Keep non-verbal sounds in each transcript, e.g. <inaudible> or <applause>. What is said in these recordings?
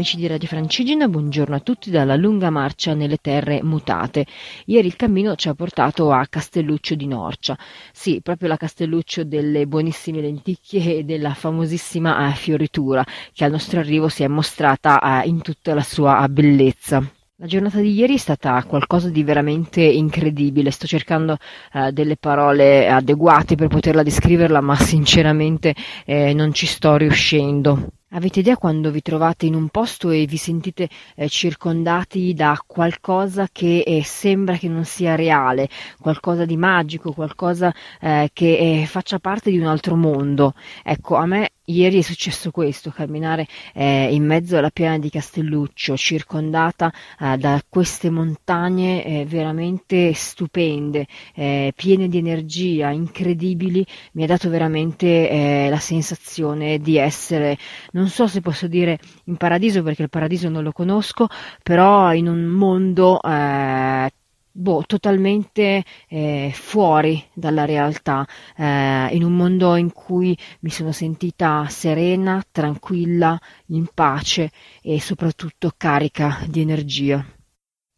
Amici di Radio Francigena, buongiorno a tutti dalla lunga marcia nelle terre mutate. Ieri il cammino ci ha portato a Castelluccio di Norcia. Sì, proprio la Castelluccio delle buonissime lenticchie e della famosissima eh, fioritura che al nostro arrivo si è mostrata eh, in tutta la sua bellezza. La giornata di ieri è stata qualcosa di veramente incredibile, sto cercando eh, delle parole adeguate per poterla descriverla, ma sinceramente eh, non ci sto riuscendo. Avete idea quando vi trovate in un posto e vi sentite eh, circondati da qualcosa che eh, sembra che non sia reale, qualcosa di magico, qualcosa eh, che eh, faccia parte di un altro mondo? Ecco, a me Ieri è successo questo, camminare eh, in mezzo alla piana di Castelluccio, circondata eh, da queste montagne eh, veramente stupende, eh, piene di energia, incredibili, mi ha dato veramente eh, la sensazione di essere, non so se posso dire in paradiso perché il paradiso non lo conosco, però in un mondo eh, boh, totalmente eh, fuori dalla realtà, eh, in un mondo in cui mi sono sentita serena, tranquilla, in pace e soprattutto carica di energia.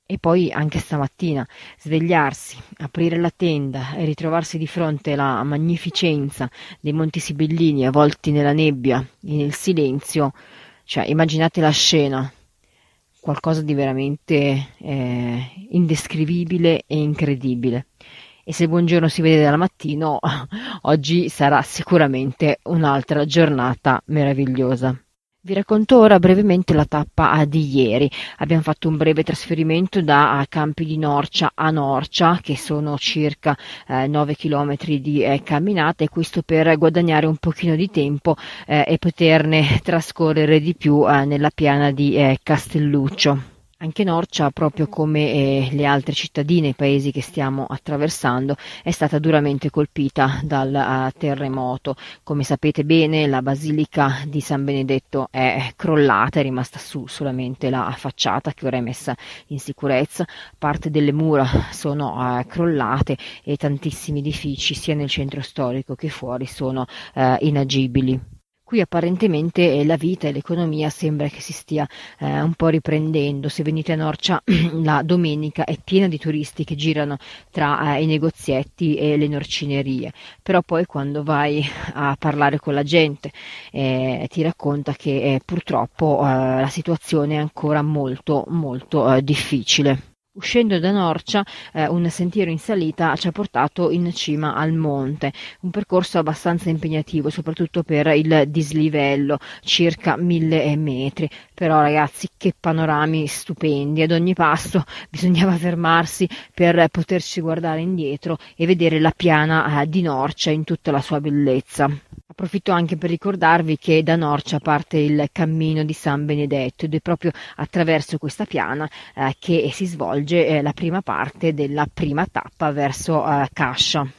E poi anche stamattina svegliarsi, aprire la tenda e ritrovarsi di fronte alla magnificenza dei Monti Sibillini avvolti nella nebbia e nel silenzio, cioè immaginate la scena, qualcosa di veramente eh, indescrivibile e incredibile. E se buongiorno si vede dal mattino, <laughs> oggi sarà sicuramente un'altra giornata meravigliosa. Vi racconto ora brevemente la tappa di ieri. Abbiamo fatto un breve trasferimento da Campi di Norcia a Norcia, che sono circa eh, 9 km di eh, camminata, e questo per guadagnare un pochino di tempo eh, e poterne <laughs> trascorrere di più eh, nella piana di eh, Castelluccio. Anche Norcia, proprio come eh, le altre cittadine e paesi che stiamo attraversando, è stata duramente colpita dal uh, terremoto. Come sapete bene, la basilica di San Benedetto è crollata, è rimasta su solamente la facciata che ora è messa in sicurezza. Parte delle mura sono uh, crollate e tantissimi edifici, sia nel centro storico che fuori, sono uh, inagibili. Qui apparentemente eh, la vita e l'economia sembra che si stia eh, un po' riprendendo. Se venite a Norcia <clears throat> la domenica è piena di turisti che girano tra eh, i negozietti e le norcinerie, però poi quando vai a parlare con la gente eh, ti racconta che eh, purtroppo eh, la situazione è ancora molto molto difficile. Uscendo da Norcia, eh, un sentiero in salita ci ha portato in cima al monte, un percorso abbastanza impegnativo, soprattutto per il dislivello, circa mille metri. Però ragazzi, che panorami stupendi, ad ogni passo <laughs> bisognava fermarsi per poterci guardare indietro e vedere la piana eh, di Norcia in tutta la sua bellezza. Approfitto anche per ricordarvi che da Norcia parte il cammino di San Benedetto ed è proprio attraverso questa piana eh, che si svolge eh, la prima parte della prima tappa verso eh, Cascia.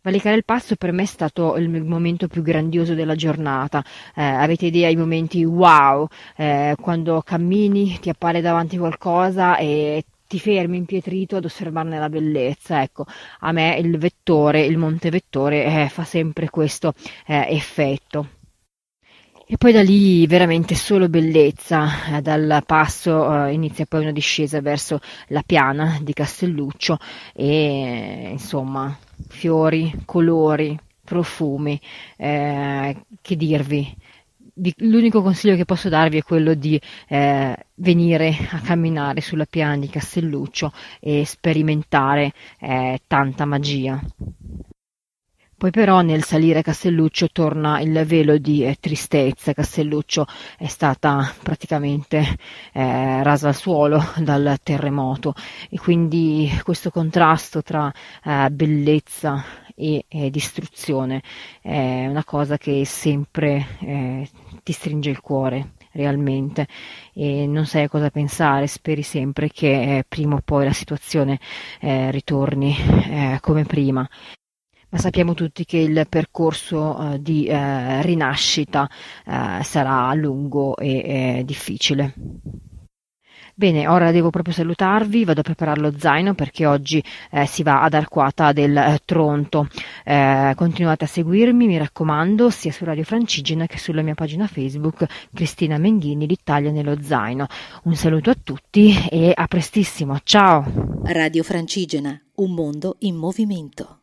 Valicare il passo per me è stato il momento più grandioso della giornata. Eh, avete idea i momenti wow, eh, quando cammini, ti appare davanti qualcosa e ti fermi impietrito ad osservarne la bellezza. Ecco, a me il vettore, il monte vettore, eh, fa sempre questo eh, effetto. E poi da lì veramente solo bellezza, eh, dal passo eh, inizia poi una discesa verso la piana di Castelluccio e insomma fiori, colori, profumi, eh, che dirvi, l'unico consiglio che posso darvi è quello di eh, venire a camminare sulla piana di Castelluccio e sperimentare eh, tanta magia. Poi però nel salire Castelluccio torna il velo di eh, tristezza. Castelluccio è stata praticamente eh, rasa al suolo dal terremoto e quindi questo contrasto tra eh, bellezza e eh, distruzione è una cosa che sempre eh, ti stringe il cuore. realmente e non sai a cosa pensare, speri sempre che eh, prima o poi la situazione eh, ritorni eh, come prima. Ma sappiamo tutti che il percorso eh, di eh, rinascita eh, sarà lungo e difficile. Bene, ora devo proprio salutarvi, vado a preparare lo zaino perché oggi eh, si va ad Arquata del eh, Tronto. Eh, continuate a seguirmi, mi raccomando, sia su Radio Francigena che sulla mia pagina Facebook Cristina Menghini, l'Italia nello zaino. Un saluto a tutti e a prestissimo, ciao! Radio Francigena, un mondo in movimento.